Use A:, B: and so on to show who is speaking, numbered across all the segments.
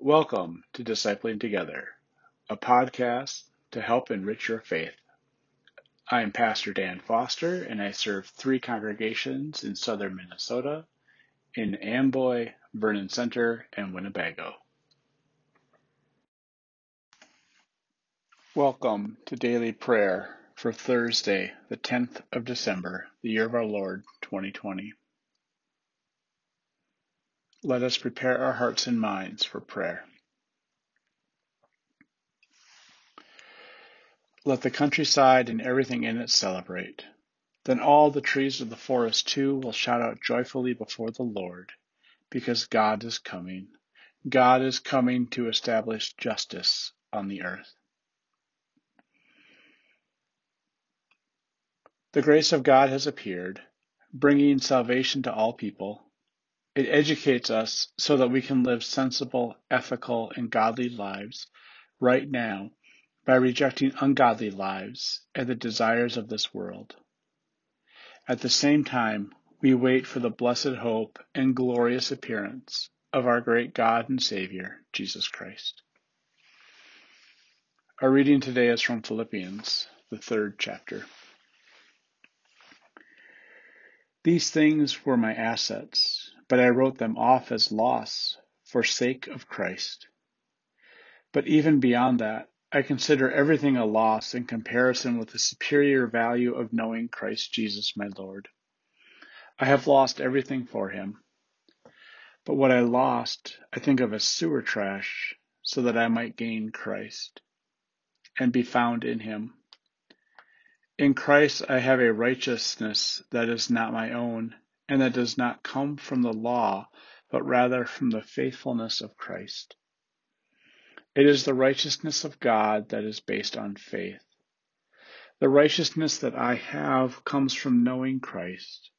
A: Welcome to Discipling Together, a podcast to help enrich your faith. I am Pastor Dan Foster, and I serve three congregations in southern Minnesota in Amboy, Vernon Center, and Winnebago. Welcome to daily prayer for Thursday, the 10th of December, the year of our Lord 2020. Let us prepare our hearts and minds for prayer. Let the countryside and everything in it celebrate. Then all the trees of the forest too will shout out joyfully before the Lord, because God is coming. God is coming to establish justice on the earth. The grace of God has appeared, bringing salvation to all people it educates us so that we can live sensible, ethical, and godly lives right now by rejecting ungodly lives and the desires of this world. At the same time, we wait for the blessed hope and glorious appearance of our great God and Savior, Jesus Christ. Our reading today is from Philippians, the third chapter. These things were my assets but I wrote them off as loss for sake of Christ. But even beyond that, I consider everything a loss in comparison with the superior value of knowing Christ Jesus my Lord. I have lost everything for him. But what I lost, I think of as sewer trash, so that I might gain Christ and be found in him. In Christ I have a righteousness that is not my own and that does not come from the law, but rather from the faithfulness of Christ. It is the righteousness of God that is based on faith. The righteousness that I have comes from knowing Christ,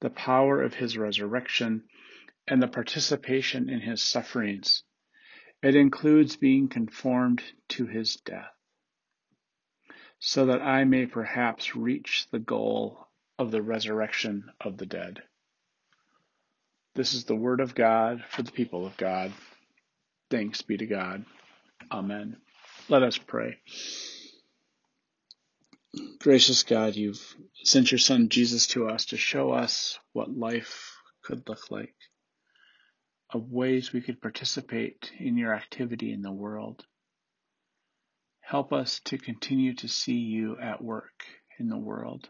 A: the power of his resurrection, and the participation in his sufferings. It includes being conformed to his death, so that I may perhaps reach the goal of the resurrection of the dead. This is the word of God for the people of God. Thanks be to God. Amen. Let us pray. Gracious God, you've sent your son Jesus to us to show us what life could look like, of ways we could participate in your activity in the world. Help us to continue to see you at work in the world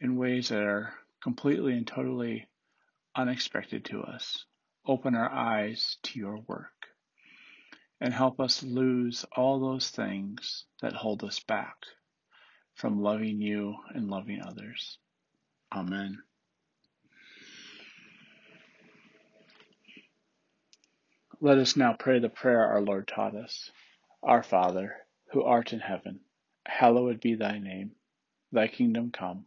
A: in ways that are completely and totally unexpected to us. Open our eyes to your work and help us lose all those things that hold us back from loving you and loving others. Amen. Let us now pray the prayer our Lord taught us. Our Father, who art in heaven, hallowed be thy name. Thy kingdom come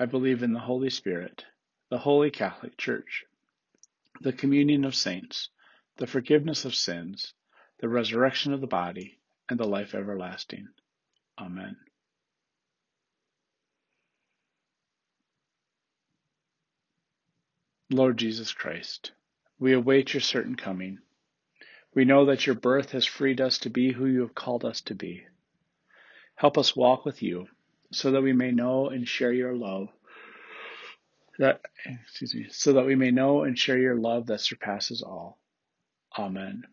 A: I believe in the Holy Spirit, the Holy Catholic Church, the communion of saints, the forgiveness of sins, the resurrection of the body, and the life everlasting. Amen. Lord Jesus Christ, we await your certain coming. We know that your birth has freed us to be who you have called us to be. Help us walk with you so that we may know and share your love. That excuse me, so that we may know and share your love that surpasses all. Amen.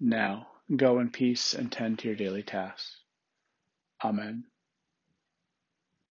A: Now, go in peace and tend to your daily tasks. Amen.